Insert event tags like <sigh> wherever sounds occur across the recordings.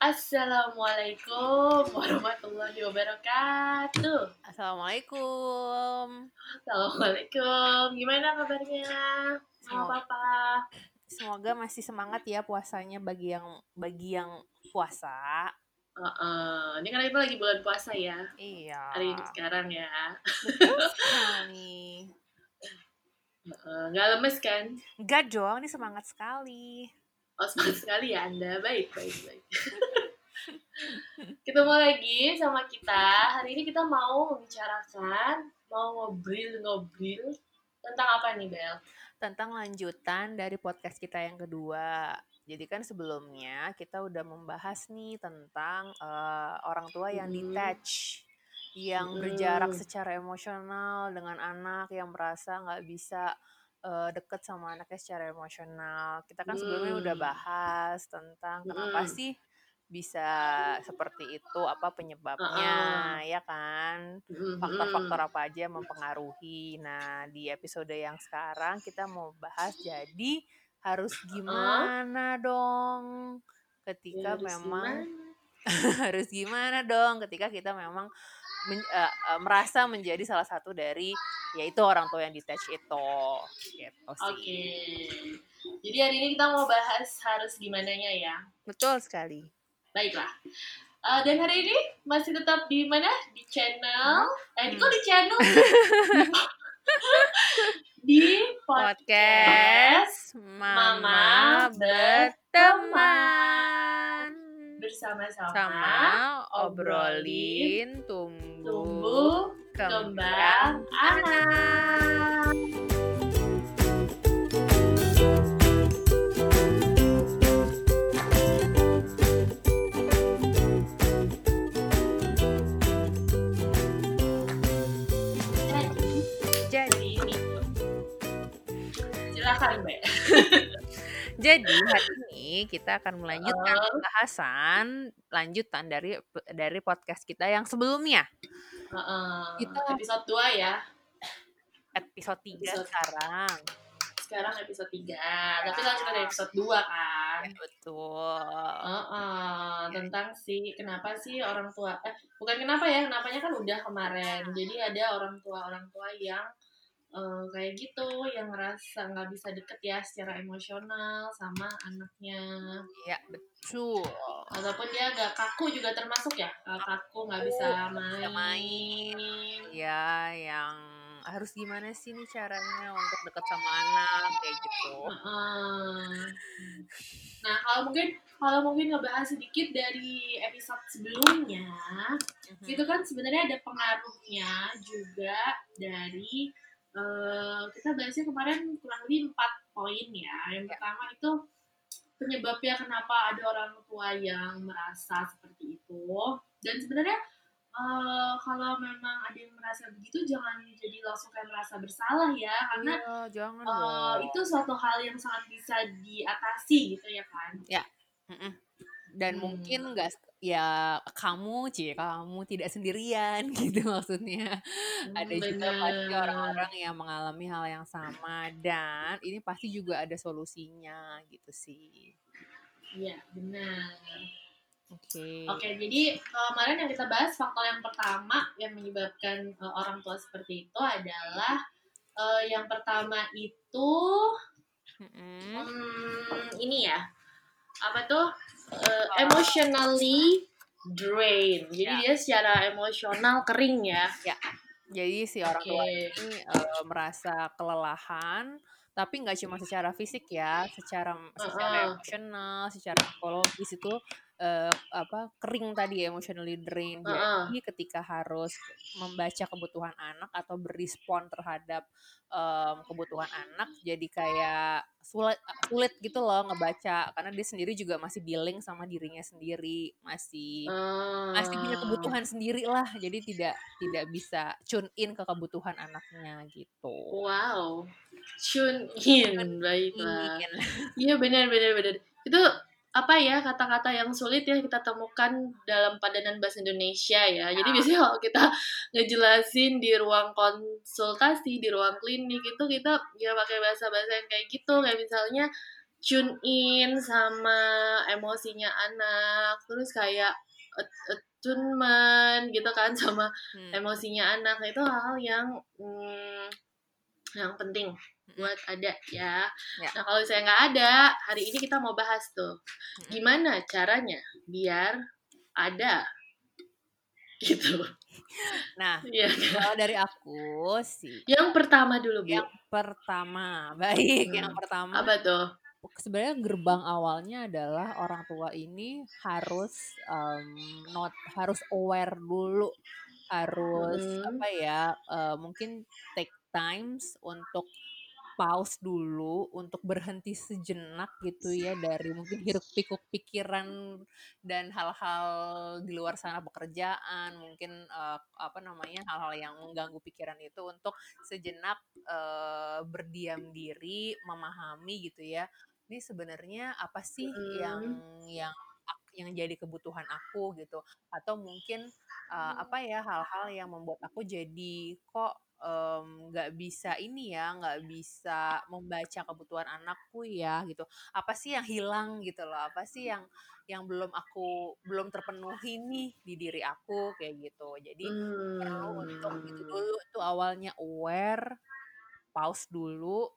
Assalamualaikum warahmatullahi wabarakatuh. Assalamualaikum. Assalamualaikum. Gimana kabarnya? Sama Semoga, papa? semoga masih semangat ya puasanya bagi yang bagi yang puasa. Heeh. Ini kan kita lagi bulan puasa ya. Iya. Hari ini sekarang ya. Betul <laughs> sekali. Heeh. Nggak lemes kan? Enggak dong, ini semangat sekali. Oh semangat sekali ya Anda. Baik, baik, baik. <laughs> Ketemu lagi sama kita. Hari ini kita mau membicarakan, mau ngobrol-ngobrol tentang apa nih Bel? Tentang lanjutan dari podcast kita yang kedua. Jadi kan sebelumnya kita udah membahas nih tentang eh, orang tua yang Mm-mm. detach, yang berjarak secara emosional dengan anak yang merasa nggak bisa eh, deket sama anaknya secara emosional. Kita kan sebelumnya udah Hmm. bahas tentang kenapa Mm-mm. sih bisa seperti itu, apa penyebabnya, Heeh. ya kan? Mm-mm. faktor-faktor apa aja yang mempengaruhi. Nah, di episode yang sekarang kita mau bahas jadi harus Heeh. gimana dong Ya ketika harus memang gimana? <laughs> harus gimana dong ketika kita memang men- eh, eh, merasa menjadi salah satu dari yaitu orang tua yang detach itu gitu Oke. sih. Jadi hari ini kita mau bahas harus gimananya ya. Betul sekali. Baiklah. Eh, dan hari ini masih tetap di mana? Di channel. Eh, di kok Hmm. di channel? <laughs> di podcast Podcast Mama Mama Berteman. bersama-sama sama obrolin obrolin tumbuh tumbuh kembang anak. Jadi, jadi silakan Mbak. jadi hari ini kita akan melanjutkan pembahasan lanjutan dari dari podcast kita yang sebelumnya Heeh. kita episode 2 ya. episode 3 Episode sekarang sekarang episode 3. Tapi lanjutan dari episode 2 kan. ya betul Heeh, tentang si kenapa sih orang tua eh bukan kenapa ya, kenapanya kan udah kemarin. Jadi ada orang tua-orang tua yang eh, kayak gitu yang ngerasa nggak bisa deket ya secara emosional sama anaknya. Ya betul. Ataupun dia agak kaku juga termasuk ya Eh, kaku nggak bisa main. ya yang harus gimana sih nih caranya untuk deket sama anak kayak gitu. Nah, kalau mungkin kalau mungkin ngebahas sedikit dari episode sebelumnya, Mhm. itu kan sebenarnya ada pengaruhnya juga dari eh, kita bahasnya kemarin kurang lebih empat poin ya. Yang Ya. pertama itu penyebabnya kenapa ada orang tua yang merasa seperti itu. Dan sebenarnya eh, kalau memang ada yang merasa begitu, jangan jadi langsung kayak merasa bersalah ya, karena Iya, jangan dong. itu suatu hal yang sangat bisa diatasi gitu ya kan. Ya, mm-mm. dan Hmm. mungkin nggak ya kamu cie kamu tidak sendirian <laughs> gitu maksudnya. Ada Hmm, juga pasti orang-orang yang mengalami hal yang sama dan ini pasti juga ada solusinya gitu sih. Iya, benar. Oke. Oke, jadi eh, kemarin yang kita bahas faktor yang pertama yang menyebabkan eh, orang tua seperti itu adalah eh, yang pertama itu Mm-mm. hmm, ini ya apa tuh Oh, emotionally drain. Jadi ya, dia secara emosional kering ya. ya. Jadi si orang tua Oke. ini eh, merasa kelelahan, tapi nggak cuma secara fisik ya, secara secara Heeh. emosional, secara psikologis itu eh, apa kering tadi emotionally drain. Heeh. Jadi ketika harus membaca kebutuhan anak atau berespon terhadap em, kebutuhan anak, jadi kayak sulit sulit gitu loh ngebaca karena dia sendiri juga masih dealing sama dirinya sendiri, masih masih punya Eh, kebutuhan sendiri lah jadi tidak tidak bisa tune in ke kebutuhan anaknya gitu wow. Tune in, tune baiklah. Iya benar benar benar. Itu apa ya kata-kata yang sulit ya kita temukan dalam padanan bahasa Indonesia ya. Jadi biasanya <laughs> kalau kita ngejelasin di ruang konsultasi, di ruang klinik itu kita ya pakai bahasa-bahasa yang kayak gitu kayak misalnya tune in sama emosinya anak terus kayak attunement gitu kan <laughs> sama hmm. emosinya anak itu hal-hal yang hmm, yang penting buat ada ya. ya. Nah kalau saya nggak ada, hari ini kita mau bahas tuh gimana caranya biar ada gitu. Nah, <laughs> ya, kalau dari aku sih. Yang pertama dulu, Bu. Yang pertama, baik. Hmm. Yang pertama. Apa tuh? Sebenarnya gerbang awalnya adalah orang tua ini harus um, not harus aware dulu, harus hmm. apa ya? Uh, mungkin take times untuk pause dulu untuk berhenti sejenak gitu ya dari mungkin hiruk pikuk pikiran dan hal-hal di luar sana pekerjaan mungkin uh, apa namanya hal-hal yang mengganggu pikiran itu untuk sejenak uh, berdiam diri memahami gitu ya ini sebenarnya apa sih mm. yang yang yang jadi kebutuhan aku gitu atau mungkin uh, apa ya hal-hal yang membuat aku jadi kok nggak um, bisa ini ya nggak bisa membaca kebutuhan anakku ya gitu. Apa sih yang hilang gitu loh? Apa sih yang yang belum aku belum terpenuhi nih di diri aku kayak gitu. Jadi hmm. perlu untuk itu dulu itu awalnya aware pause dulu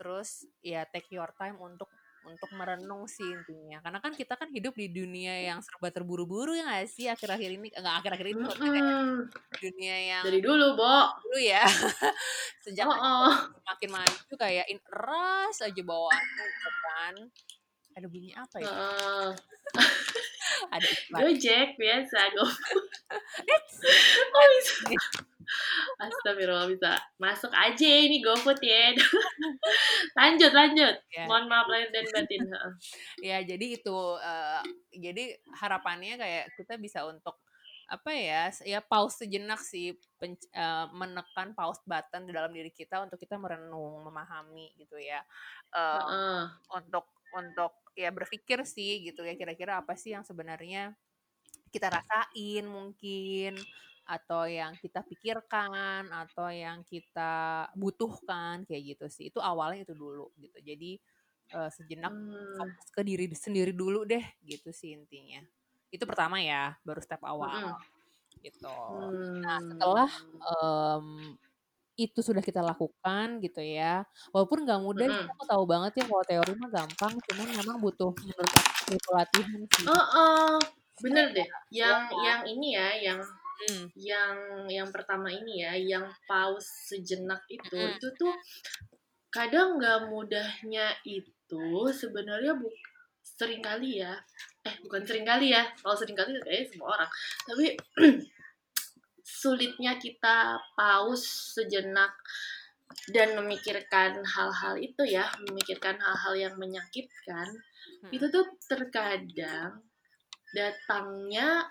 terus ya take your time untuk untuk merenung sih intinya. Karena kan kita kan hidup di dunia yang serba terburu-buru ya gak sih? Akhir-akhir ini enggak akhir-akhir ini mm -hmm. dunia yang dari dulu Bo. dulu ya. <laughs> Sejak oh, oh. semakin maju kayak in ras aja bawaannya gitu kan. Ada bunyi apa ya? Uh. <laughs> ada Gojek biasa go <laughs> oh. Astagfirullah bisa masuk aja ini GoFood ya. <laughs> lanjut lanjut. Ya. Mohon maaf lahir dan batin. ya jadi itu uh, jadi harapannya kayak kita bisa untuk apa ya ya pause sejenak sih pen, uh, menekan pause button di dalam diri kita untuk kita merenung memahami gitu ya uh, uh. untuk untuk ya berpikir sih gitu ya kira-kira apa sih yang sebenarnya kita rasain mungkin atau yang kita pikirkan atau yang kita butuhkan kayak gitu sih itu awalnya itu dulu gitu jadi uh, sejenak hmm. fokus ke diri sendiri dulu deh gitu sih intinya itu pertama ya baru step awal hmm. gitu hmm. nah setelah um, itu sudah kita lakukan gitu ya walaupun nggak mudah hmm. aku tahu banget ya kalau teori mah gampang cuman memang butuh menurut aku sih oh, oh. bener deh yang ya, yang ini ya yang hmm. yang yang pertama ini ya yang pause sejenak itu hmm. itu tuh kadang nggak mudahnya itu sebenarnya bu sering kali ya eh bukan sering kali ya kalau sering kali kayaknya semua orang tapi <clears throat> sulitnya kita pause sejenak dan memikirkan hal-hal itu ya memikirkan hal-hal yang menyakitkan hmm. itu tuh terkadang datangnya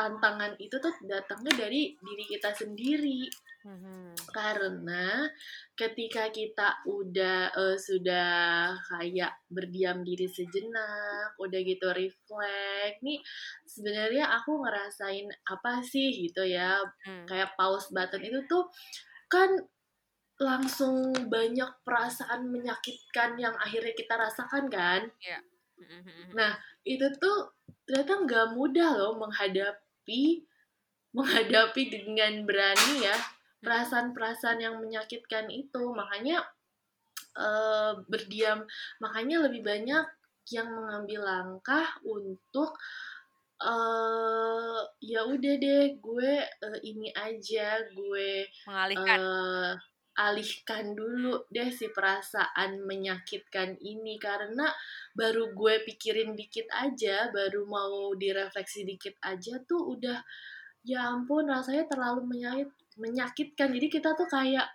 tantangan itu tuh datangnya dari diri kita sendiri hmm. karena ketika kita udah uh, sudah kayak berdiam diri sejenak udah gitu reflect nih sebenarnya aku ngerasain apa sih gitu ya hmm. kayak pause button itu tuh kan langsung banyak perasaan menyakitkan yang akhirnya kita rasakan kan yeah. Hmm, hmm, nah itu tuh ternyata nggak mudah loh menghadapi menghadapi <laughs> menghadapi dengan berani ya perasaan-perasaan yang menyakitkan itu. Makanya uh, berdiam. Makanya lebih banyak yang mengambil langkah untuk uh, ya udah deh gue uh, ini aja gue mengalihkan. uh, alihkan dulu deh si perasaan menyakitkan ini karena baru gue pikirin dikit aja, baru mau direfleksi dikit aja tuh udah ya ampun rasanya terlalu menyakit menyakitkan. Jadi kita tuh kayak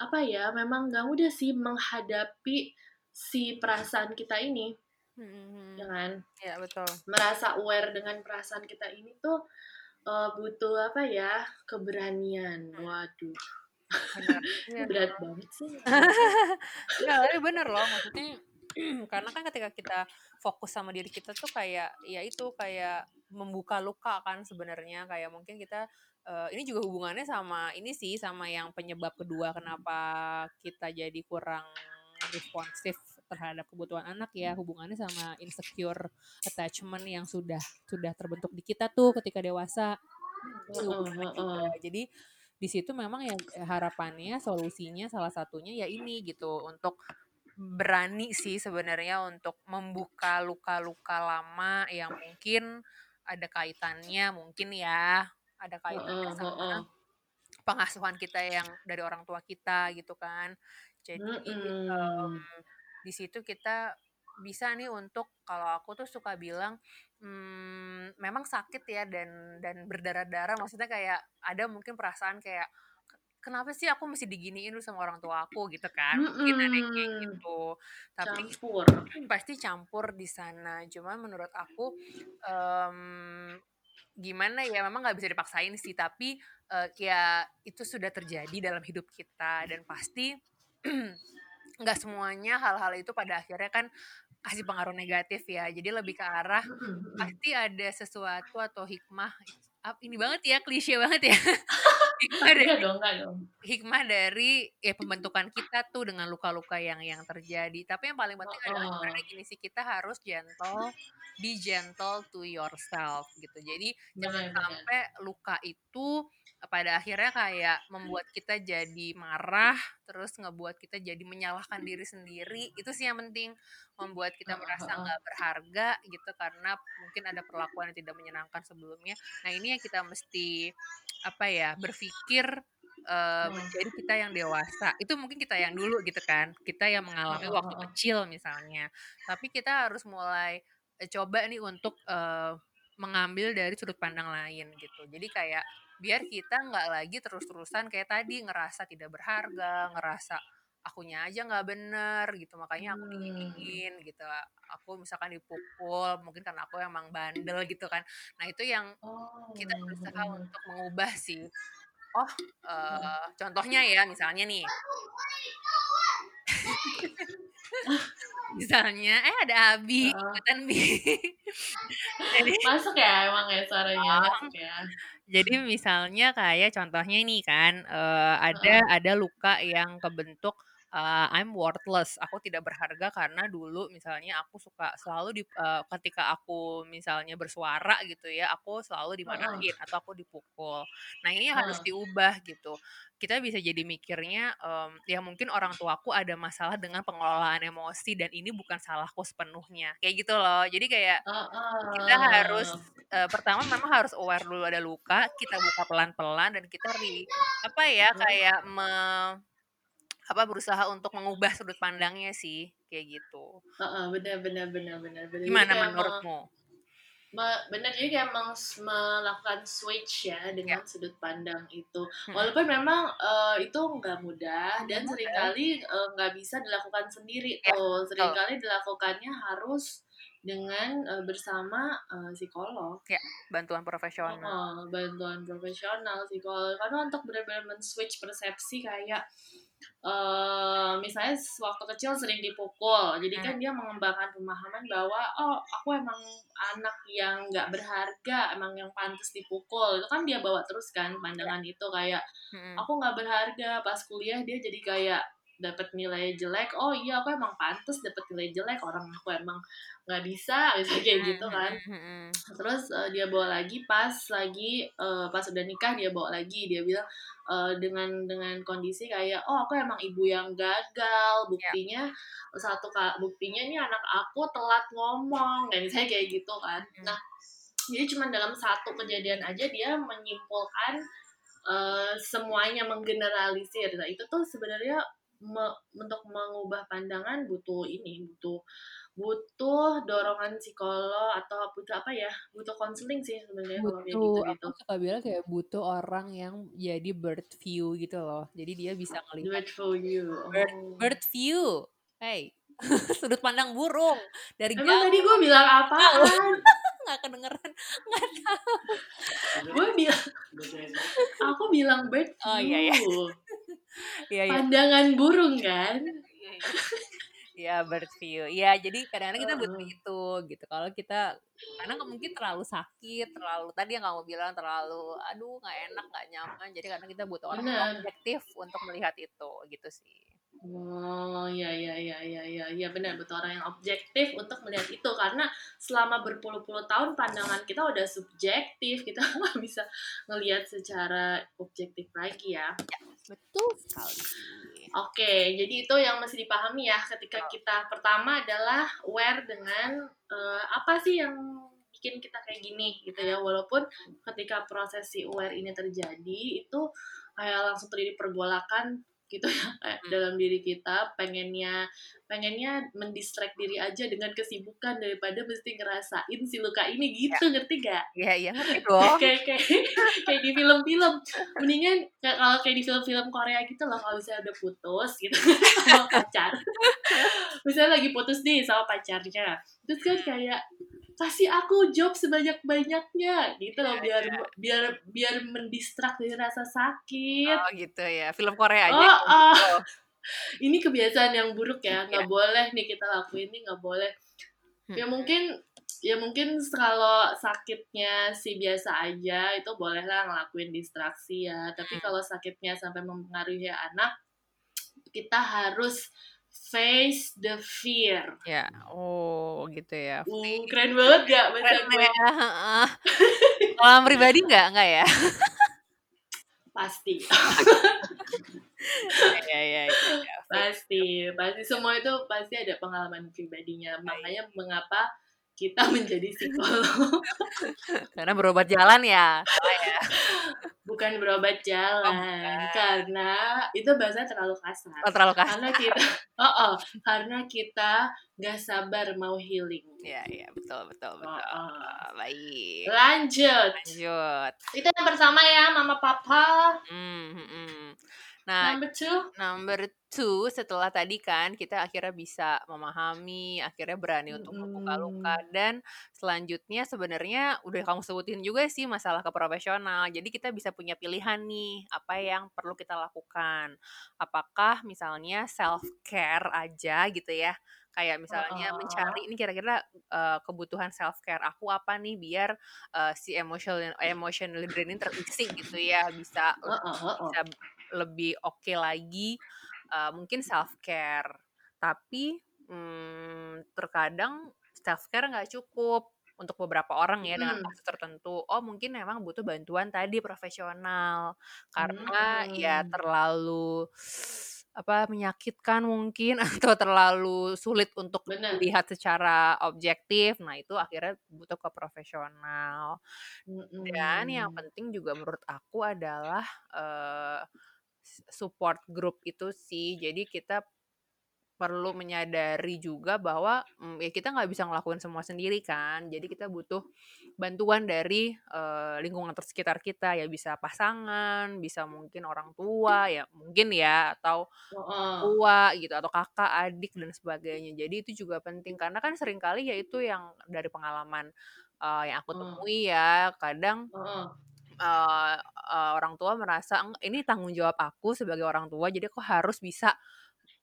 apa ya, memang gak mudah sih menghadapi si perasaan kita ini. Hmm. Jangan ya betul. Merasa aware dengan perasaan kita ini tuh uh, butuh apa ya? keberanian. Hmm. Waduh Bener, iya berat banget sih. <laughs> Enggak, tapi bener loh maksudnya <clears throat> karena kan ketika kita fokus sama diri kita tuh kayak ya itu kayak membuka luka kan sebenarnya. Kayak mungkin kita uh, ini juga hubungannya sama ini sih sama yang penyebab kedua kenapa kita jadi kurang responsif terhadap kebutuhan anak ya. Hubungannya sama insecure attachment yang sudah sudah terbentuk di kita tuh ketika dewasa. Jadi di situ memang ya harapannya solusinya salah satunya ya ini gitu untuk berani sih sebenarnya untuk membuka luka-luka lama yang mungkin ada kaitannya mungkin ya ada kaitannya sama pengasuhan kita yang dari orang tua kita gitu kan. Jadi um, di situ kita bisa nih untuk kalau aku tuh suka bilang hmm, memang sakit ya dan dan berdarah-darah. Maksudnya kayak ada mungkin perasaan kayak kenapa sih aku mesti diginiin dulu sama orang tua aku? gitu kan. Mm mungkin ada kayak gitu. Tapi campur. pasti campur di sana. Cuma menurut aku um, gimana ya memang nggak bisa dipaksain sih. Tapi uh, ya itu sudah terjadi dalam hidup kita. Dan pasti <clears throat> nggak semuanya hal-hal itu pada akhirnya kan kasih pengaruh negatif ya jadi lebih ke arah pasti ada sesuatu atau hikmah ini banget ya klise banget ya. <laughs> Hikmah dari dong, dong. hikmah dari ya pembentukan kita tuh dengan luka-luka yang yang terjadi. Tapi yang paling penting oh, adalah sebenarnya gini sih kita harus gentle be gentle to yourself gitu. Jadi jangan sampai luka itu pada akhirnya kayak membuat kita jadi marah terus ngebuat kita jadi menyalahkan diri sendiri itu sih yang penting. Membuat kita merasa nggak berharga gitu karena mungkin ada perlakuan yang tidak menyenangkan sebelumnya. Nah ini yang kita mesti apa ya berpikir uh, menjadi kita yang dewasa. Itu mungkin kita yang dulu gitu kan kita yang mengalami waktu kecil misalnya. Tapi kita harus mulai eh, coba nih untuk uh, mengambil dari sudut pandang lain gitu. Jadi kayak biar kita nggak lagi terus-terusan kayak tadi ngerasa tidak berharga ngerasa akunya aja nggak bener gitu makanya aku hmm. diginiin gitu. Aku misalkan dipukul mungkin karena aku emang bandel gitu kan. Nah itu yang kita oh, berusaha untuk mengubah sih. Oh uh, contohnya ya misalnya nih misalnya eh ada Abi uh. ikutan Bi <laughs> jadi masuk ya emang ya suaranya oh, masuk ya jadi misalnya kayak contohnya ini kan uh, ada uh. ada luka yang kebentuk uh, I'm worthless. Aku tidak berharga karena dulu misalnya aku suka selalu di uh, ketika aku misalnya bersuara gitu ya, aku selalu dimarahin uh. atau aku dipukul. Nah, ini uh. harus diubah gitu. Kita bisa jadi mikirnya um, ya mungkin orang tuaku ada masalah dengan pengelolaan emosi dan ini bukan salahku sepenuhnya. Kayak gitu loh. Jadi kayak uh, uh. kita harus uh, pertama memang harus aware dulu ada luka, kita buka pelan-pelan dan kita ri apa ya kayak me apa berusaha untuk mengubah sudut pandangnya sih kayak gitu. Uh, uh, benar benar benar benar benar. Gimana menurutmu? benar jadi kayak emang melakukan switch ya dengan ya. sudut pandang itu walaupun memang uh, itu nggak mudah dan sering kali nggak uh, bisa dilakukan sendiri ya. tuh sering kali dilakukannya harus dengan uh, bersama uh, psikolog. Ya, bantuan profesional. Uh, bantuan profesional psikolog. Karena untuk benar-benar men-switch persepsi kayak uh, misalnya waktu kecil sering dipukul, jadi kan hmm. dia mengembangkan pemahaman bahwa oh aku emang anak yang nggak berharga, emang yang pantas dipukul. Itu kan dia bawa terus kan pandangan ya. itu kayak hmm. aku nggak berharga. Pas kuliah dia jadi kayak dapat nilai jelek oh iya aku emang pantas dapat nilai jelek orang aku emang nggak bisa misalnya kayak gitu kan terus uh, dia bawa lagi pas lagi uh, pas udah nikah dia bawa lagi dia bilang uh, dengan dengan kondisi kayak oh aku emang ibu yang gagal ya. buktinya yeah. satu kak buktinya ini anak aku telat ngomong dan saya kayak gitu kan nah jadi cuma dalam satu kejadian aja dia menyimpulkan uh, semuanya menggeneralisir nah itu tuh sebenarnya me, untuk mengubah pandangan butuh ini butuh butuh dorongan psikolog atau butuh apa ya butuh konseling sih sebenarnya butuh kayak gitu, gitu. aku suka bilang kayak butuh orang yang jadi bird view gitu loh jadi dia bisa ngelihat bird view bird, oh. bird view hey <laughs> sudut pandang burung dari Emang jauh. tadi gue bilang apa <laughs> nggak kedengeran nggak tahu gue bilang <laughs> aku bilang bird view oh, iya, iya. Iya, iya. pandangan burung kan? Iya, iya. ya bird view. Ya jadi kadang-kadang kita butuh itu gitu. Kalau kita karena mungkin terlalu sakit terlalu tadi yang kamu bilang terlalu aduh nggak enak nggak nyaman. Jadi kadang kita butuh orang objektif untuk melihat itu gitu sih Oh, ya ya ya ya ya ya benar betul orang yang objektif untuk melihat itu karena selama berpuluh-puluh tahun pandangan kita udah subjektif kita <laughs> nggak bisa ngelihat secara objektif lagi ya. Ya, betul sekali. Oke, jadi itu yang mesti dipahami ya ketika kita pertama adalah aware dengan uh, apa sih yang bikin kita kayak gini gitu ya. Walaupun ketika proses si aware ini terjadi itu kayak langsung terjadi pergolakan gitu ya kayak hmm. dalam diri kita pengennya pengennya mendistract diri aja dengan kesibukan daripada mesti ngerasain si luka ini gitu ya. ngerti gak? Iya iya ngerti dong. kayak kayak kayak di film-film mendingan kayak kalau kayak di film-film Korea gitu loh kalau misalnya udah putus gitu <laughs> sama pacar misalnya lagi putus nih sama pacarnya terus kan kayak kasih aku job sebanyak-banyaknya gitu loh biar yeah. biar biar mendistrak dari rasa sakit. Oh gitu ya, film Korea aja. Oh, oh. ini kebiasaan yang buruk ya, nggak yeah. boleh nih kita lakuin ini nggak boleh. Hmm. Ya mungkin ya mungkin kalau sakitnya sih biasa aja itu bolehlah ngelakuin distraksi ya. Tapi hmm. kalau sakitnya sampai mempengaruhi anak, kita harus face the fear. Ya, oh gitu ya. Uh, keren banget gak bahasa gue? Ya. <laughs> Pengalaman pribadi nggak? Nggak ya? Pasti. <laughs> ya, ya, ya, ya. Pasti, pasti semua itu pasti ada pengalaman pribadinya. Makanya mengapa kita menjadi psikolog. <laughs> Karena berobat jalan ya. ya. Bukan berobat jalan, oh, karena itu bahasa terlalu kasar. Oh, terlalu kasar. Karena kita, <laughs> oh, oh karena kita gak sabar mau healing. Iya, iya, betul, betul, betul. Oh, oh. Baik. Lanjut. Lanjut. Itu yang pertama ya, Mama Papa. Hmm, hmm. Nah, number two, number two setelah tadi kan kita akhirnya bisa memahami, akhirnya berani untuk membuka luka dan selanjutnya sebenarnya udah kamu sebutin juga sih masalah ke profesional. Jadi kita bisa punya pilihan nih apa yang perlu kita lakukan. Apakah misalnya self care aja gitu ya? Kayak misalnya mencari ini kira-kira uh, kebutuhan self care aku apa nih biar uh, si emotional emotional draining terisi gitu ya. Bisa bisa lebih oke okay lagi uh, mungkin self care tapi hmm, terkadang self care nggak cukup untuk beberapa orang ya dengan kasus tertentu oh mungkin memang butuh bantuan tadi profesional karena hmm. ya terlalu apa menyakitkan mungkin <laughs> atau terlalu sulit untuk Bener. dilihat secara objektif nah itu akhirnya butuh ke profesional hmm. dan yang penting juga menurut aku adalah uh, support group itu sih. Jadi kita perlu menyadari juga bahwa mm, ya kita nggak bisa ngelakuin semua sendiri kan. Jadi kita butuh bantuan dari uh, lingkungan tersekitar kita ya bisa pasangan, bisa mungkin orang tua ya mungkin ya atau orang tua gitu atau kakak, adik dan sebagainya. Jadi itu juga penting karena kan sering kali ya itu yang dari pengalaman uh, yang aku temui ya kadang uh, uh, orang tua merasa ini tanggung jawab aku sebagai orang tua jadi aku harus bisa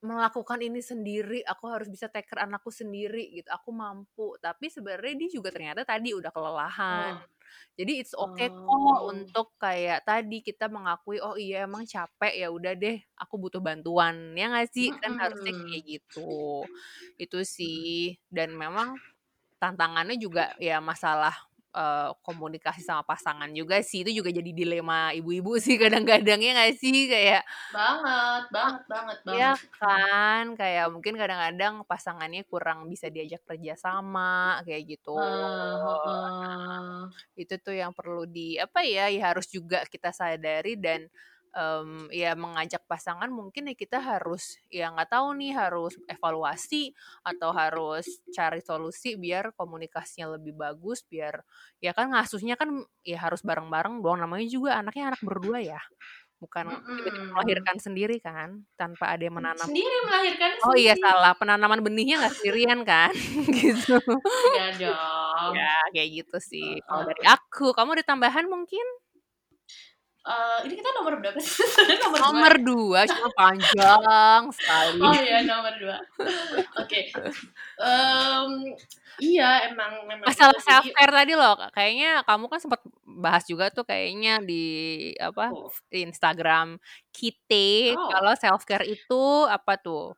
melakukan ini sendiri, aku harus bisa take care anakku sendiri gitu. Aku mampu, tapi sebenarnya dia juga ternyata tadi udah kelelahan. Oh. Jadi it's okay oh. kok untuk kayak tadi kita mengakui oh iya emang capek ya udah deh aku butuh bantuan ya nggak sih kan harusnya kayak gitu itu sih dan memang tantangannya juga ya masalah uh, komunikasi sama pasangan juga sih itu juga jadi dilema ibu-ibu <laughs> sih kadang-kadang ya nggak sih? Kayak banget banget banget banget. ya kan? Kayak mungkin kadang-kadang pasangannya kurang bisa diajak kerja sama kayak gitu. Uh, uh. itu tuh yang perlu di apa ya ya harus juga kita sadari dan um, ya mengajak pasangan mungkin ya kita harus ya nggak tahu nih harus evaluasi atau harus cari solusi biar komunikasinya lebih bagus biar ya kan ngasuhnya kan ya harus bareng-bareng dong namanya juga anaknya anak berdua ya bukan tiba-tiba melahirkan sendiri kan tanpa ada yang menanam sendiri melahirkan oh iya salah penanaman benihnya nggak sendirian kan <laughs> gitu. Ya dong. Ya kayak gitu sih kalau dari aku kamu ada tambahan mungkin Uh, ini kita nomor berapa sih? <laughs> nomor, nomor dua, <laughs> cuma panjang sekali. Oh iya, nomor dua. Oke. Okay. Um, iya, emang memang masalah self care tadi loh. Kayaknya kamu kan sempat bahas juga tuh kayaknya di apa Oh. Instagram kita Oh. kalau self care itu apa tuh?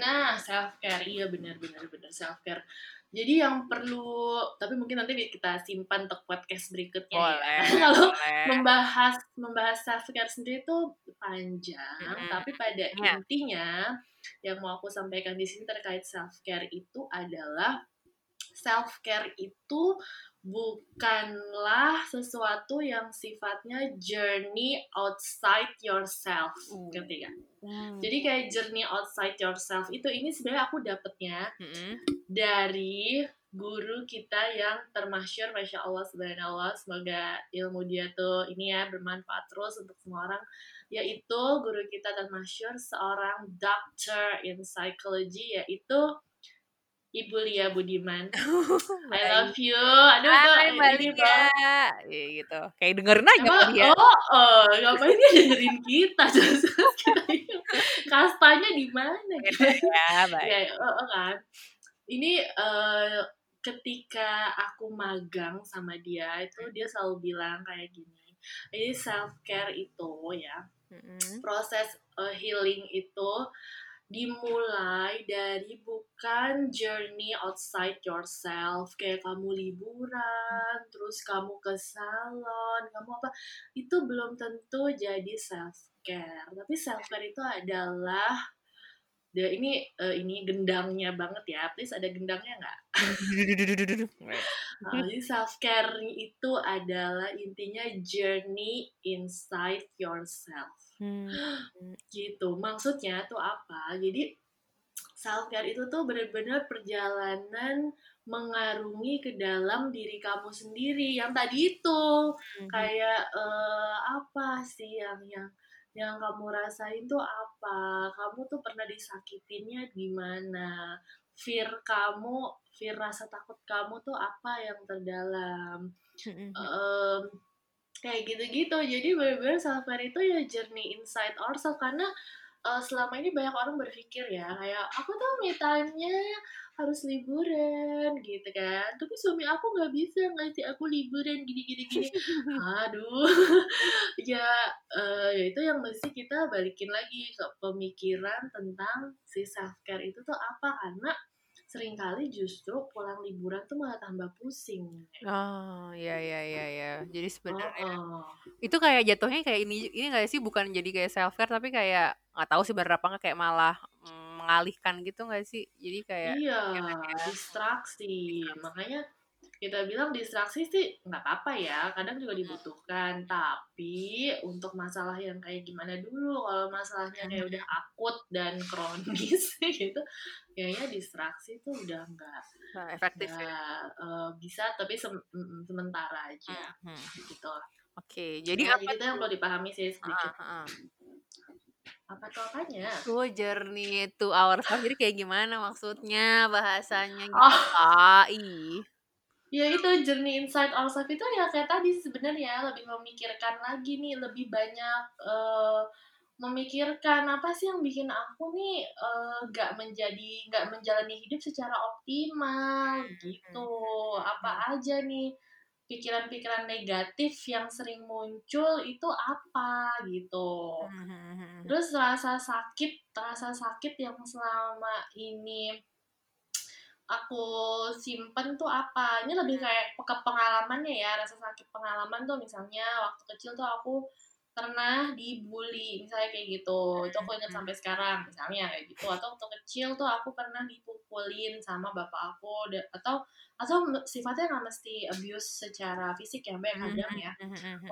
Nah, self care iya benar benar benar self care. Jadi yang perlu tapi mungkin nanti kita simpan untuk podcast berikutnya ya. Boleh, Karena kalau membahas membahas self care sendiri itu panjang, Mm-mm. tapi pada Iya. intinya yang mau aku sampaikan di sini terkait self care itu adalah self care itu bukanlah sesuatu yang sifatnya journey outside yourself, Uh. ngerti gak? Hmm. Jadi kayak journey outside yourself itu ini sebenarnya aku dapetnya Mm-mm. dari guru kita yang termasyur, masya Allah subhanallah, semoga ilmu dia tuh ini ya bermanfaat terus untuk semua orang. Yaitu guru kita termasyur seorang doctor in psychology yaitu Ibu Lia Budiman. <laughs> I love you. Aduh, Hai Mbak Lia. Ya, gitu. Kayak dengerin aja Emang, dia. oh, oh, ngapain dia dengerin kita? <laughs> Kastanya di mana? Gitu ya, baik. ya, oh, oh, kan. Ini eh, ketika aku magang sama dia itu dia selalu bilang kayak gini. Ini self care itu ya Mm-mm. proses eh, healing itu dimulai dari bukan journey outside yourself. Kayak kamu liburan terus kamu ke salon kamu apa. Itu belum tentu jadi self care tapi self care itu adalah ya ini eh, ini gendangnya banget ya. Please ada gendangnya nggak? Uh, <laughs> jadi self care itu adalah intinya journey inside yourself Hmm. <gasps> gitu. Maksudnya tuh apa? Jadi self care itu tuh benar-benar perjalanan mengarungi ke dalam diri kamu sendiri. Yang tadi itu kayak eh, apa sih yang yang yang kamu rasain tuh apa? Kamu tuh pernah disakitinnya di mana fear kamu fear rasa takut kamu tuh apa yang terdalam. Em, kayak gitu-gitu. Jadi benar-benar self care itu ya journey inside ourselves karena eh, selama ini banyak orang berpikir ya kayak aku tuh me time-nya harus liburan gitu kan. Tapi suami aku nggak bisa ngasih aku liburan gini gini gini. <laughs> Aduh. <laughs> Ya eh, ya itu yang mesti kita balikin lagi ke pemikiran tentang si self care itu tuh apa. Karena sering kali justru pulang liburan tuh malah tambah pusing Oh, ya ya ya ya. Jadi sebenarnya Oh, oh. itu kayak jatuhnya kayak ini ini nggak sih bukan jadi kayak self care tapi kayak nggak tahu sih bener apa nggak kayak malah mm, mengalihkan gitu nggak sih? Jadi kayak Iya, gimana ya? distraksi. Makanya kita bilang distraksi sih nggak apa-apa ya, kadang juga dibutuhkan. Tapi untuk masalah yang kayak gimana dulu, kalau masalahnya kayak udah akut dan kronis <laughs> gitu, kayaknya distraksi tuh udah nggak Nah, efektif ya. nggak eh, bisa, tapi sem- sementara aja Hmm. gitu. Oke, jadi Nah, apa itu yang perlu dipahami sih sedikit. Ah, ah, ah. Apa tuh apanya? Tuh journey to ourselves <laughs> jadi kayak gimana maksudnya bahasanya gitu Oh. ih Ya itu journey inside ourselves itu ya kayak tadi sebenarnya lebih memikirkan lagi nih lebih banyak eh, memikirkan apa sih yang bikin aku nih eh, nggak menjadi nggak menjalani hidup secara optimal gitu. apa aja nih pikiran-pikiran negatif yang sering muncul itu apa gitu. Terus rasa sakit rasa sakit yang selama ini aku simpen tuh apa? Ini lebih kayak ke pengalamannya ya rasa sakit pengalaman tuh misalnya waktu kecil tuh aku pernah dibully misalnya kayak gitu. Itu aku ingat sampai sekarang misalnya kayak gitu. Atau waktu kecil tuh aku pernah dipukulin sama bapak aku atau atau sifatnya nggak mesti abuse secara fisik ya mbak kadang ya.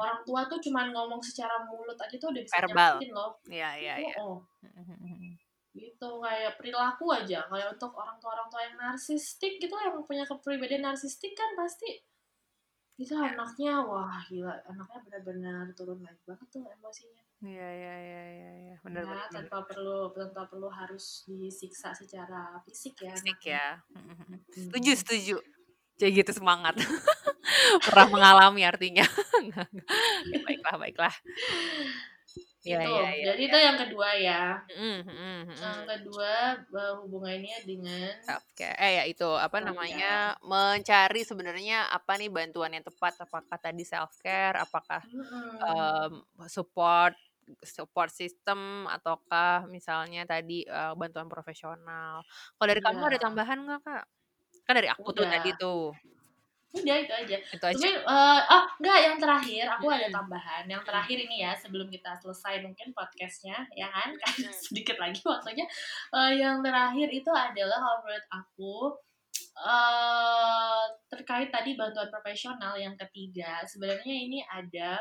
orang tua tuh cuman ngomong secara mulut aja tuh udah bisa Verbal. nyakitin loh. Ya ya ya oh, gitu kayak perilaku aja. Kayak untuk orang tua orang tua yang narsistik gitu yang punya kepribadian narsistik kan pasti. Itu anaknya wah gila. Anaknya benar-benar turun naik banget tuh emosinya. Ya ya ya ya ya benar ya, benar tanpa perlu tanpa perlu harus disiksa secara fisik ya Fisik ya. Hmm. setuju setuju. Kayak gitu semangat. <laughs> Pernah mengalami artinya. <laughs> Ya, baiklah baiklah Iya Itu, iya iya jadi iya. itu yang kedua ya. Mhm mhm Yang mhm. kedua, eee, hubungannya dengan Self-care eh, ya itu, apa self-care. namanya, mencari sebenarnya apa nih bantuan yang tepat, apakah tadi self-care, apakah, Mhm. mmm, support support system, ataukah misalnya tadi, eee, bantuan profesional. Kalau dari kamu ada Iya. tambahan nggak, Kak? Kan dari aku tuh tadi Udah. tuh. Udah itu aja. Itu aja? Tapi, eee, oh enggak yang terakhir aku ada tambahan, yang terakhir ini ya sebelum kita selesai mungkin podcast-nya ya kan, karena <laughs> sedikit lagi waktunya. Eee, yang terakhir itu adalah kalau menurut aku, eee, terkait tadi bantuan profesional yang ketiga, sebenarnya ini ada,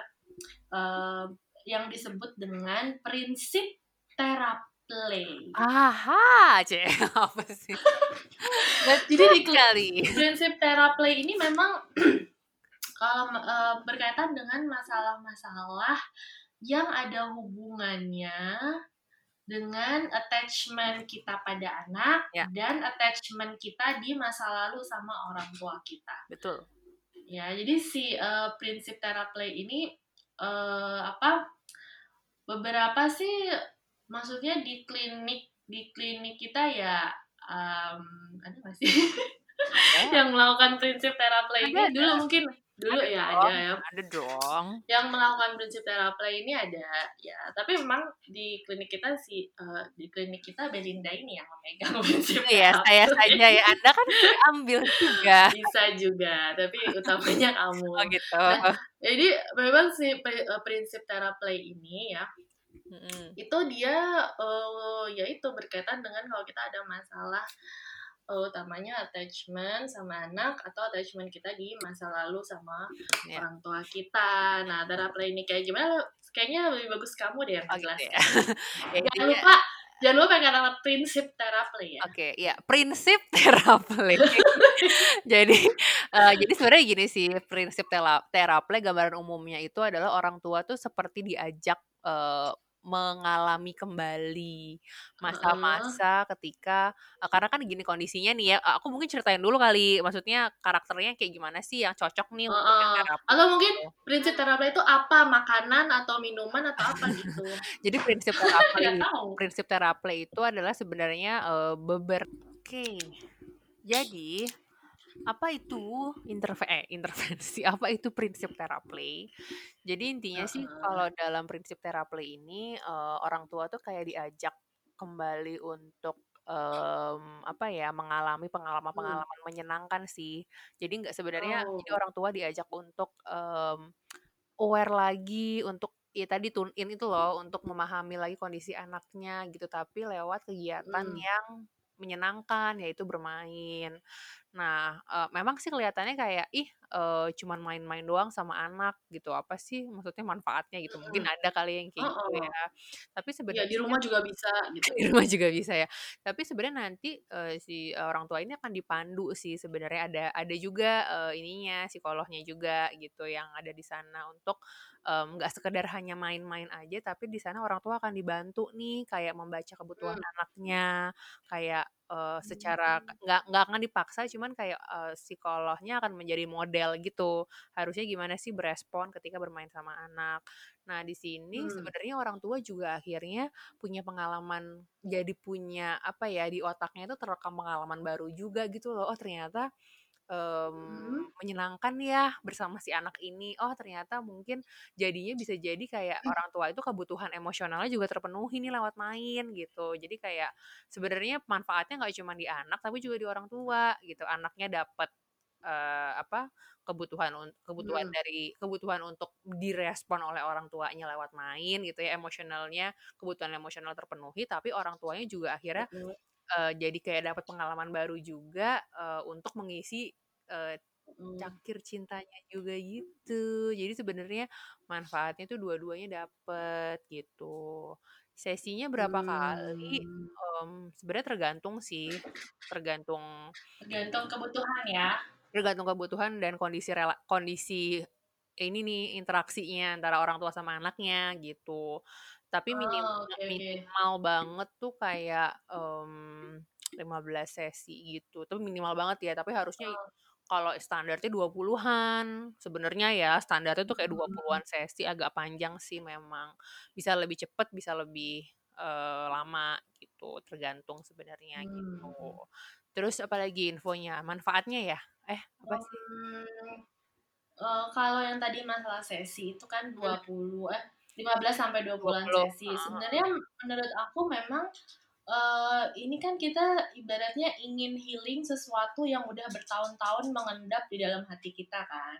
eee, yang disebut dengan prinsip teraplay. Aha, ceh, <laughs> apa sih? <laughs> Jadi di sekali. prinsip teraplay ini memang <clears throat> kalau, eee, berkaitan dengan masalah-masalah yang ada hubungannya dengan attachment kita pada anak Ya. dan attachment kita di masa lalu sama orang tua kita. Betul. Ya, jadi si, eee, prinsip teraplay ini, eee, apa, beberapa sih maksudnya di klinik di klinik kita ya, mmm, ada nggak sih Ada. <laughs> yang melakukan prinsip teraplay Ada ini? ada. Dulu mungkin dulu Ada ya ada dong ya. ada dong. Yang melakukan prinsip teraplay ini ada, ya. Tapi memang di klinik kita sih, eee, di klinik kita Belinda ini yang memegang <laughs> prinsip Iya, saya saja ya, Anda kan diambil juga. <laughs> Bisa juga, tapi utamanya kamu. Oh gitu. Nah, jadi memang si eee, prinsip teraplay ini ya, Mhm. itu dia, eee, ya itu berkaitan dengan kalau kita ada masalah, eee, utamanya attachment sama anak atau attachment kita di masa lalu sama Ya. orang tua kita. Nah, teraplay ini kayak gimana, kayaknya lebih bagus kamu deh yang ya. <laughs> menjelaskan. Ya Jangan intinya lupa jangan lupa kata-kata prinsip teraplay ya. Oke, ya prinsip <laughs> teraplay. Jadi, eee, jadi sebenarnya gini sih, prinsip teraplay gambaran umumnya itu adalah orang tua tuh seperti diajak, eee, mengalami kembali Heeh. masa-masa ketika eee, karena kan gini kondisinya nih ya, eee, aku mungkin ceritain dulu kali, maksudnya karakternya kayak gimana sih yang cocok nih untuk yang Heeh, terapi atau mungkin gitu. prinsip teraplay itu apa, makanan atau minuman atau apa gitu? <laughs> Jadi prinsip Nggak tahu. prinsip teraplay itu adalah sebenarnya, eee, beber oke. Jadi, apa itu interve eh, intervensi, <laughs> apa itu prinsip teraplay? Jadi intinya sih Heeh. kalau dalam prinsip teraplay ini, eee, orang tua tuh kayak diajak kembali untuk, mmm, apa ya, mengalami Mmm. pengalaman-pengalaman menyenangkan sih. Jadi nggak sebenarnya jadi Oh. orang tua diajak untuk, mmm, aware lagi, untuk ya tadi tune in itu loh, untuk memahami lagi kondisi anaknya gitu, tapi lewat kegiatan Mmm. yang menyenangkan, yaitu bermain. Nah, eee, memang sih kelihatannya kayak, ih, eee, cuman main-main doang sama anak gitu, apa sih maksudnya manfaatnya gitu, mungkin Mhm. ada kali yang kayak gitu Heeh. ya. Tapi Iya, di sebenarnya rumah juga bisa <laughs> gitu. di rumah juga bisa ya. Tapi sebenarnya nanti, eee, si orang tua ini akan dipandu sih sebenarnya, ada ada juga, eee, ininya, psikolognya juga gitu yang ada di sana untuk, mmm, nggak sekedar hanya main-main aja, tapi di sana orang tua akan dibantu nih kayak membaca kebutuhan Mmm. anaknya, kayak, eee, secara nggak nggak akan dipaksa, cuman kayak, eee, psikolognya akan menjadi model gitu, harusnya gimana sih berespon ketika bermain sama anak. Nah, di sini Mmm. sebenarnya orang tua juga akhirnya punya pengalaman jadi punya, apa ya, di otaknya itu terekam pengalaman baru juga gitu loh, oh ternyata, Mmm, menyenangkan ya bersama si anak ini, oh ternyata mungkin jadinya bisa jadi kayak orang tua itu kebutuhan emosionalnya juga terpenuhi nih lewat main gitu. Jadi kayak sebenarnya manfaatnya nggak cuman di anak, tapi juga di orang tua gitu, anaknya dapet, eee, apa, kebutuhan un kebutuhan Mmm. dari kebutuhan untuk direspon oleh orang tuanya lewat main gitu ya, emosionalnya, kebutuhan emosional terpenuhi, tapi orang tuanya juga akhirnya, Betul. Eee, jadi kayak dapet pengalaman baru juga, eee, untuk mengisi, Mhm. cangkir cintanya juga gitu. Jadi sebenarnya manfaatnya tuh dua-duanya dapet gitu. Sesinya berapa kali, Mmm. mmm, sebenarnya tergantung sih, tergantung Tergantung kebutuhan ya? tergantung kebutuhan dan kondisi rela kondisi ini nih, interaksinya antara orang tua sama anaknya gitu. Tapi minim Oh, oke oke. minimal banget tuh kayak, mmm, 15 sesi gitu, tapi minimal banget ya, tapi harusnya Oh. kalau standarnya 20-an. Sebenarnya ya standarnya tuh kayak Mhm. 20-an sesi, agak panjang sih memang. Bisa lebih cepet, bisa lebih eh, lama gitu, tergantung sebenarnya gitu. Mmm. Terus apalagi infonya? Manfaatnya ya? Eh, apa sih? Mmm, eee, kalau yang tadi masalah sesi itu kan Hmm. 20 eh 15 sampai 20-an 20, sesi. heeh Sebenarnya heeh. menurut aku memang, eee, ini kan kita ibaratnya ingin healing sesuatu yang udah bertahun-tahun mengendap di dalam hati kita kan.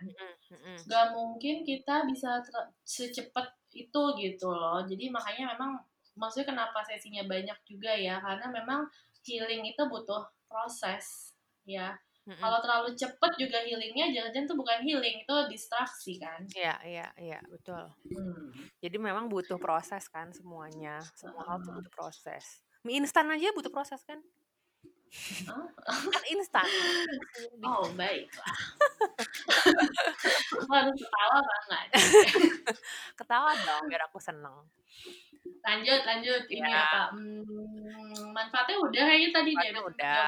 Nggak mungkin kita bisa secepat itu gitu loh. Jadi makanya memang maksudnya kenapa sesinya banyak juga ya, karena memang healing itu butuh proses, ya. Mhm. Kalau terlalu cepet juga healing-nya jangan-jangan itu bukan healing, itu distraksi kan. Iya iya iya, betul. Mmm. Jadi memang butuh proses kan semuanya, semua hal butuh proses. Mie instan aja butuh proses kan? Kan instan. <laughs> Oh, baiklah. <laughs> Aku harus ketawa nih? Ketawa dong biar aku seneng. Lanjut lanjut, ini Iya. apa, mmm, manfaatnya udah kayaknya tadi Manfaatnya udah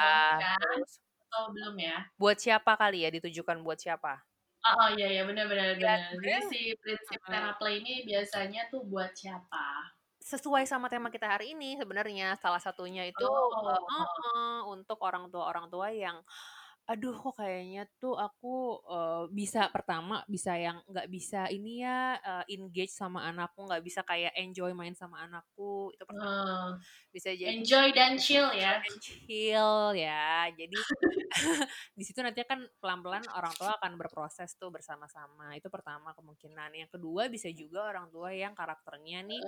terus Atau belum ya? buat siapa kali ya, ditujukan buat siapa? Heeh, iya iya, bener bener Ya bener. Jadi si prinsip heeh. TeraPlay ini biasanya tuh buat siapa? Sesuai sama tema kita hari ini sebenarnya, salah satunya itu Oh. heeh, untuk orang tua-orang tua yang, aduh kok kayaknya tuh aku, eee, bisa pertama bisa yang nggak bisa ini ya, eee, engage sama anakku, nggak bisa kayak enjoy main sama anakku, itu pertama. Oh. Bisa jadi Enjoy dan chill ya? and chill ya. Jadi <laughs> di situ nanti kan pelan-pelan orang tua akan berproses tuh bersama-sama, itu pertama kemungkinan. Yang kedua bisa juga orang tua yang karakternya nih,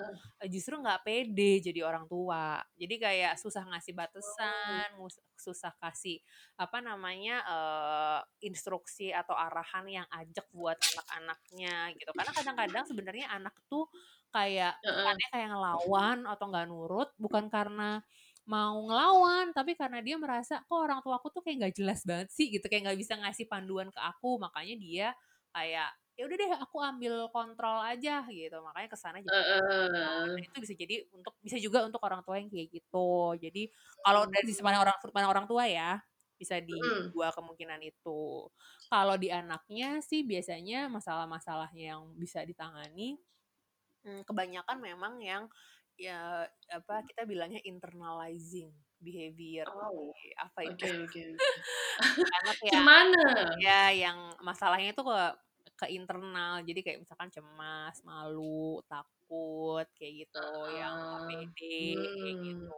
justru nggak pede jadi orang tua. Jadi kayak susah ngasih Oh. batasan, susah kasih, apa namanya, eee, instruksi atau arahan yang ajak buat anak-anaknya gitu. Karena kadang-kadang sebenarnya anak tuh kayak Heeh. kesannya kayak ngelawan atau nggak nurut, bukan karena mau ngelawan, tapi karena dia merasa, "Kok orang tuaku tuh kayak nggak jelas banget sih?" Gitu, kayak nggak bisa ngasih panduan ke aku. Makanya dia kayak, "Ya udah deh aku ambil kontrol aja," gitu. Makanya kesannya jadi ngelawan. Nah itu bisa jadi untuk bisa juga untuk orang tua yang kayak gitu. Jadi kalau dari sisi pandang Mmm. orang sudut pandang orang tua ya, bisa di dua kemungkinan itu. Kalau di anaknya sih biasanya masalah-masalahnya yang bisa ditangani, mmm, kebanyakan memang yang ya apa, kita bilangnya internalizing behavior Oh, apa itu? oke. Anak <laughs> <laughs> yang Gimana? ya yang masalahnya itu ke ke internal, jadi kayak misalkan cemas, malu, takut, kayak gitu, yang nggak Heeh. pede, kayak Mmm. gitu.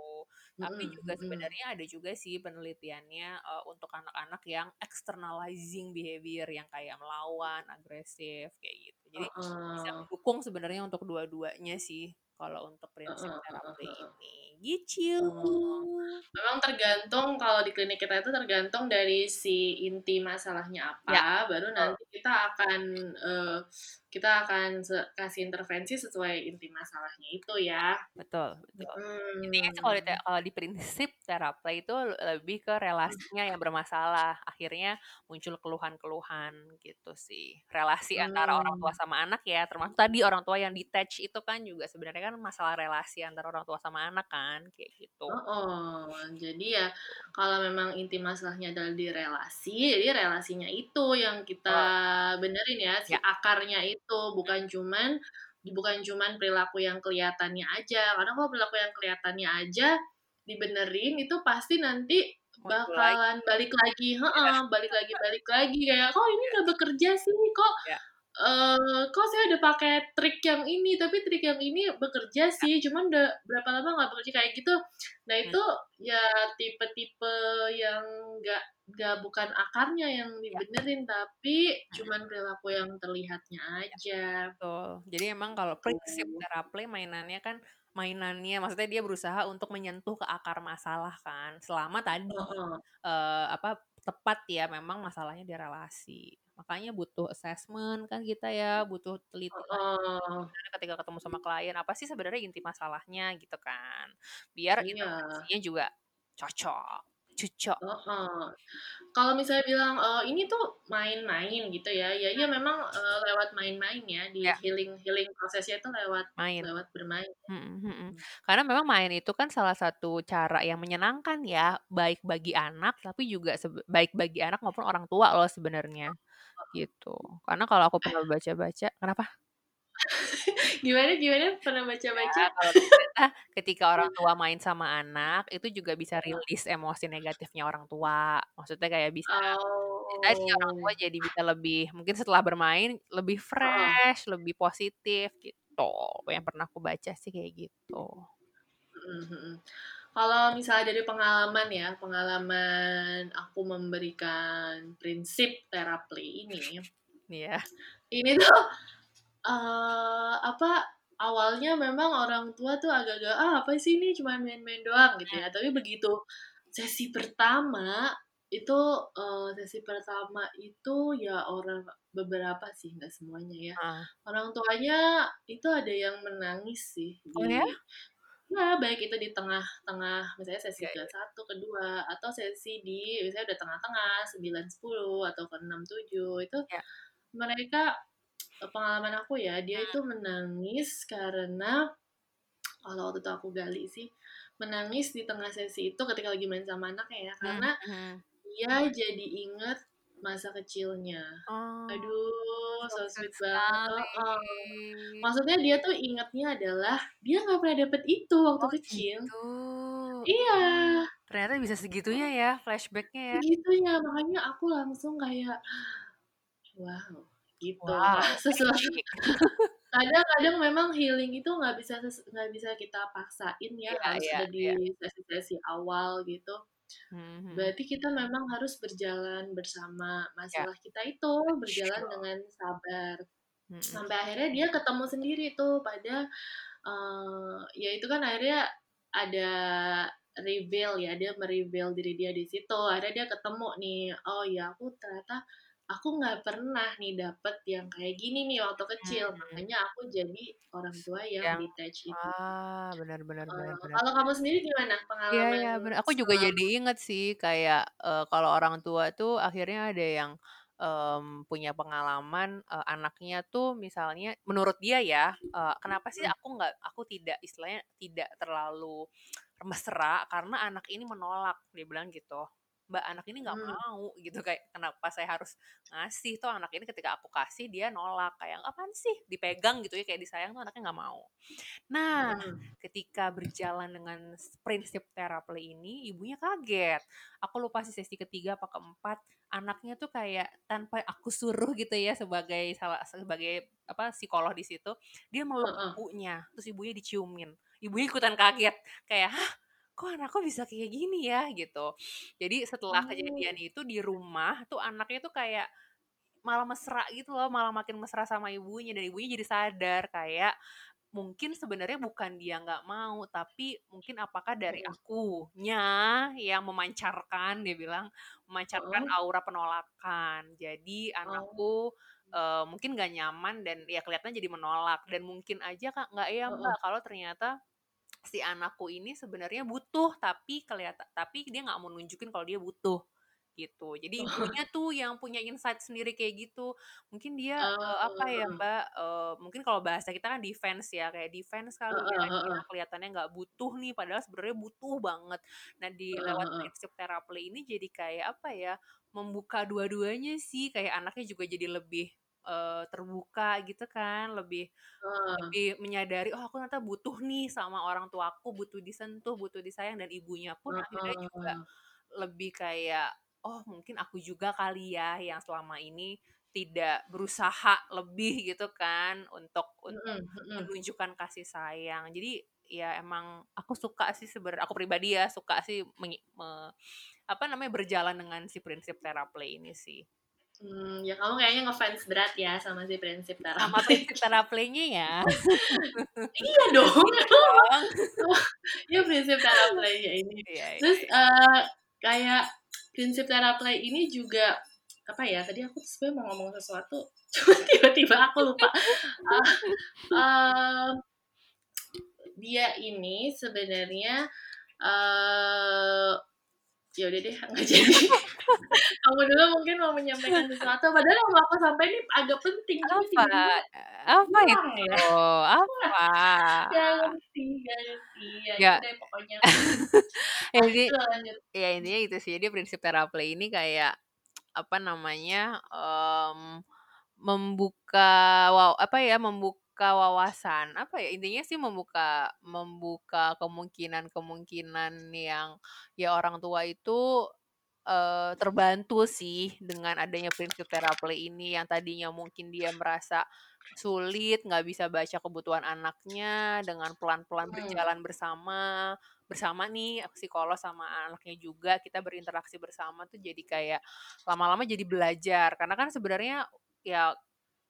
Tapi juga sebenarnya ada juga sih penelitiannya, eee, untuk anak-anak yang externalizing behavior, yang kayak melawan, agresif, kayak gitu. Jadi bisa Heeh. mendukung sebenarnya untuk dua-duanya sih, kalau untuk prinsip Heeh heeh TeraPlay heeh. ini, gitu. Oh, memang tergantung kalau di klinik kita itu tergantung dari si inti masalahnya Ya, apa, baru betul. nanti kita akan, eee, kita akan kasih intervensi sesuai inti masalahnya itu Ya, betul betul. Intinya sih kalau di Mhm. kalau di prinsip TeraPlay itu lebih ke relasinya yang bermasalah, akhirnya muncul keluhan-keluhan gitu sih. Relasi antara orang tua Mmm. sama anak ya, termasuk tadi orang tua yang detach itu kan juga sebenarnya kan masalah relasi antara orang tua sama anak kan, kayak gitu. Heeh, jadi ya kalau memang inti masalahnya adalah di relasi, jadi relasinya itu yang kita Betul. benerin ya, si Ya. akarnya itu, Mhm. bukan cuman bukan cuman perilaku yang kelihatannya aja. Karena kalau perilaku yang kelihatannya aja dibenerin, itu pasti nanti bakalan balik lagi heeh, balik lagi balik lagi, kayak, "Kok ini nggak bekerja sih? Kok, Ya. Eee, kok saya udah pakai trik yang ini, tapi trik yang ini bekerja Ya. sih, cuman udah berapa lama nggak bekerja," kayak gitu. Nah Mhm. itu ya tipe-tipe yang nggak nggak bukan akarnya yang Ya. dibenerin, tapi Mhm. cuman perilaku yang terlihatnya Ya, aja. betul. Jadi emang kalau prinsip Tuh. TeraPlay mainannya kan mainannya maksudnya dia berusaha untuk menyentuh ke akar masalah kan, selama tadi, Heeh. eee, apa, tepat ya memang masalahnya di relasi. Makanya butuh assessment kan kita ya, butuh teliti gimana ketika ketemu sama klien, apa sih sebenarnya inti masalahnya gitu kan, biar Iya. intervensinya juga cocok. Cucok. Heeh. Kalau misalnya bilang, eee, ini tuh main-main gitu ya, ya iya memang, eee, lewat main-main ya, di Ya. healing healing prosesnya itu lewat Main. lewat bermain. Mhm mhm. Mhm. Karena memang main itu kan salah satu cara yang menyenangkan ya, baik bagi anak, tapi juga baik bagi anak maupun orang tua loh sebenarnya, gitu. Karena kalau aku pernah baca-baca kenapa? Gimana gimana? Pernah Ya, baca-baca? kalau ternyata ketika orang <laughs> tua main sama anak, itu juga bisa rilis emosi negatifnya orang tua. Maksudnya kayak bisa ya tadi orang tua Oh. jadi bisa lebih mungkin setelah bermain lebih fresh, lebih positif gitu. Yang pernah aku baca sih kayak gitu. Mhm mhm. Kalau misalnya dari pengalaman ya, pengalaman aku memberikan prinsip terapi ini Iya. ini tuh, eee, apa, awalnya memang orang tua tuh agak-agak, "Ah, apa sih ini cuman main-main doang," gitu ya. Tapi begitu sesi pertama, itu, eee, sesi pertama itu ya orang beberapa sih, nggak semuanya ya, Heeh. orang tuanya itu ada yang menangis sih Oh di ya baik itu di tengah-tengah misalnya sesi iya. ke-1, ke-2, atau sesi di misalnya udah tengah-tengah 9, 10, atau ke-6, 7, itu Ya. mereka e pengalaman aku ya, dia Mmm. itu menangis karena kalau waktu itu aku gali sih, menangis di tengah sesi itu ketika lagi main sama anaknya ya, Mmm, karena mhm. dia jadi inget masa kecilnya. Oh, Aduh, so so sweet banget heeh. Maksudnya dia tuh ingetnya adalah dia nggak pernah dapet itu waktu Oh kecil. gitu. Iya. Ternyata bisa segitunya ya, flashback-nya ya. Segitunya, makanya aku langsung kayak, wow, gitu. Wow, <laughs> sesuatu kadang-kadang memang healing itu nggak bisa nggak bisa kita paksain ya, Iya harus ada di iya. sesi-sesi awal gitu. Mhm mhm. Berarti kita memang harus berjalan bersama Ya. masalah kita itu, berjalan Betul. dengan sabar. Mhm. Sampai akhirnya dia ketemu sendiri tuh pada, eee, ya itu kan akhirnya ada reveal ya, dia me-reveal diri dia di situ. Akhirnya dia ketemu nih, "Oh ya aku ternyata aku nggak pernah nih dapet yang kayak gini nih waktu kecil, Mmm. makanya aku jadi orang tua yang Yang detached ini." ah, benar benar benar Eee, benar. kalau kamu sendiri gimana Iya pengalaman iya, bener. Aku juga selama jadi inget sih kayak, eee, kalau orang tua tuh akhirnya ada yang, mmm, punya pengalaman, eee, anaknya tuh misalnya menurut dia ya, eee, "Kenapa sih Mhm. aku nggak aku tidak istilahnya tidak terlalu mesra karena anak ini menolak," dia bilang gitu. "Mbak, anak ini nggak Mmm. mau," gitu, kayak, "kenapa saya harus ngasih? Toh anak ini ketika aku kasih dia nolak." Kayak, "Apaan sih?" Dipegang gitu ya, kayak disayang tuh anaknya nggak mau. Nah, Mhm. ketika berjalan dengan prinsip terapi ini, ibunya kaget. Aku lupa sih sesi ke-3 apa ke-4, anaknya tuh kayak tanpa aku suruh gitu ya sebagai salah sebagai apa, psikolog di situ, dia meluk Heeh. ibunya, terus ibunya diciumin. Ibunya ikutan kaget, kayak, "Hah? Kok anakku bisa kayak gini ya?" Gitu. Jadi setelah kejadian Oh. itu di rumah tuh anaknya tuh kayak malah mesra gitu loh, malah makin mesra sama ibunya dan ibunya jadi sadar kayak mungkin sebenarnya bukan dia nggak mau, tapi mungkin apakah dari akunya yang memancarkan, dia bilang, memancarkan Heeh. aura penolakan. Jadi Oh. anakku, eee, mungkin nggak nyaman dan ya kelihatannya jadi menolak dan mungkin aja Kak nggak ya. Mbak, kalau ternyata si anakku ini sebenarnya butuh, tapi kelihata tapi dia nggak mau nunjukin kalau dia butuh, gitu. Jadi ibunya tuh yang punya insight sendiri kayak gitu. Mungkin dia, Oh, eee, apa ya heeh. Mbak, eee, mungkin kalau bahasa kita kan defense ya, kayak defense ya, Heeh dia heeh. kelihatannya nggak butuh nih, padahal sebenarnya butuh banget. Nah, di lewat prinsip terapi ini jadi kayak apa ya, membuka dua-duanya sih, kayak anaknya juga jadi lebih, eee, terbuka gitu kan, lebih Heeh. lebih menyadari, "Oh aku ternyata butuh nih sama orang tuaku, butuh disentuh, butuh disayang," dan ibunya pun akhirnya juga lebih kayak, "Oh mungkin aku juga kali ya yang selama ini tidak berusaha lebih," gitu kan, untuk untuk mhm. menunjukkan kasih sayang. Jadi ya emang aku suka sih sebenarnya aku pribadi ya, suka sih mengi me apa namanya, berjalan dengan si prinsip terapi ini sih. Mmm, ya kamu kayaknya ngefans berat ya sama si prinsip Sama terapi. prinsip terapinya ya. <laughs> Iya dong, Iya iya <laughs> prinsip terapinya ini. Iya iya Terus, eee, kayak prinsip terapi ini juga, apa ya, tadi aku sebenarnya mau ngomong sesuatu, <laughs> cuma tiba-tiba aku lupa. Ah, eee, dia ini sebenarnya, eee ya udah deh nggak jadi kamu dulu mungkin mau menyampaikan sesuatu padahal yang mau aku sampaikan ini agak penting apa? Tiba-tiba apa hilang itu? ya. Apa? Gak ngerti gak ngerti ya itu deh pokoknya. <laughs> Ya, jadi ya intinya itu sih. Jadi prinsip teraplay ini kayak apa namanya em, membuka wow apa ya membuka wawasan. Apa ya intinya sih membuka membuka kemungkinan kemungkinan yang ya orang tua itu eh, terbantu sih dengan adanya prinsip teraplay ini yang tadinya mungkin dia merasa sulit nggak bisa baca kebutuhan anaknya dengan pelan-pelan Hmm. berjalan bersama bersama nih psikolog sama anaknya juga kita berinteraksi bersama tuh jadi kayak lama-lama jadi belajar karena kan sebenarnya ya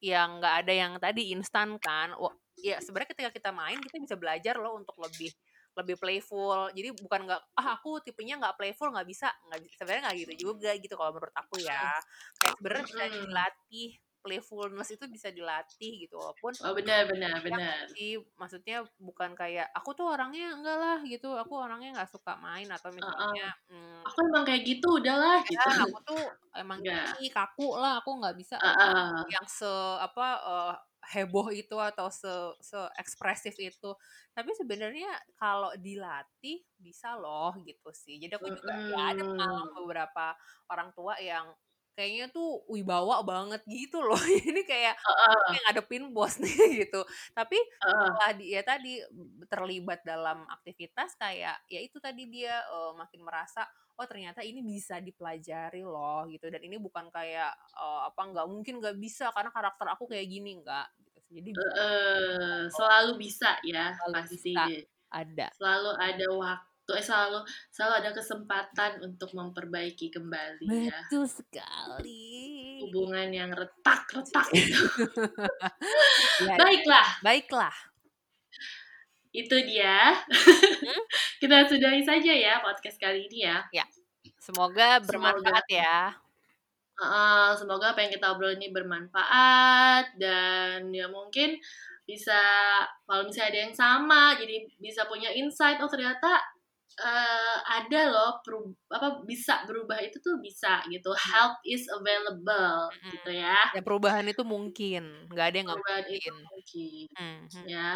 yang nggak ada yang tadi instan kan ya sebenarnya ketika kita main kita bisa belajar loh untuk lebih lebih playful. Jadi bukan nggak ah aku tipenya nggak playful nggak bisa. Nggak sebenarnya nggak gitu juga gitu kalau menurut aku ya. Kayak sebenarnya bisa dilatih playfulness itu bisa dilatih gitu walaupun oh benar benar ya benar. sih maksudnya bukan kayak aku tuh orangnya enggak lah gitu. Aku orangnya nggak suka main atau misalnya mm, aku emang kayak gitu udahlah ya gitu. aku tuh emang gini kaku lah aku nggak bisa Ah, ah. yang se apa eh, heboh itu atau se se ekspresif itu. Tapi sebenarnya kalau dilatih bisa loh gitu sih. Jadi aku juga ya ada pengalaman beberapa orang tua yang kayaknya tuh wibawa banget gitu loh. <laughs> Ini kayak ah, kayak ngadepin bos nih <laughs> gitu. Tapi setelah dia tadi terlibat dalam aktivitas kayak ya itu tadi dia eh, makin merasa oh ternyata ini bisa dipelajari loh gitu. Dan ini bukan kayak eh, apa nggak mungkin nggak bisa karena karakter aku kayak gini nggak gitu jadi bisa Eh, selalu bisa ya Selalu pasti. bisa. ada. Selalu ada waktu eh selalu selalu ada kesempatan untuk memperbaiki kembali ya. Betul sekali. Hubungan yang retak-retak <laughs> itu. Ya, Baiklah, baiklah itu dia. <laughs> Kita sudahi saja ya podcast kali ini ya. semoga bermanfaat ya. Uh, semoga apa yang kita obrol ini bermanfaat dan ya mungkin bisa kalau misalnya ada yang sama jadi bisa punya insight oh ternyata eh, ada loh peru- apa bisa berubah itu tuh bisa gitu. Help is available Mm-mm. gitu ya. Ya perubahan itu mungkin. Nggak ada yang nggak perubahan itu mungkin. mungkin. Hmm, hmm. ya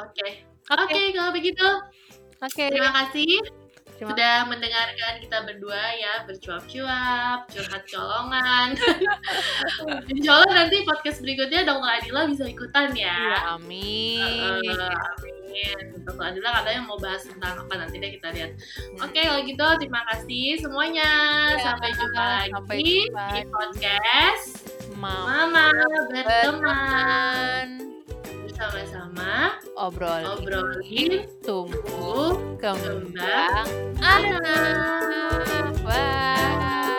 oke. Oke oke. kalau begitu oke. terima kasih Terima sudah mendengarkan kita berdua ya bercuap-cuap curhat colongan. <laughs> Insya Allah nanti podcast berikutnya Dokter Adila bisa ikutan Iya, ya amin. Eh, amin. Dokter Adila katanya mau bahas tentang apa nanti deh kita lihat. Hmm. oke kalau gitu terima kasih semuanya. Ya, sampai jumpa lagi sampai jumpa. di podcast Mama Mama berteman. Berteman sama-sama obrolin, obrolin tumbuh, kembang, anak. Bye.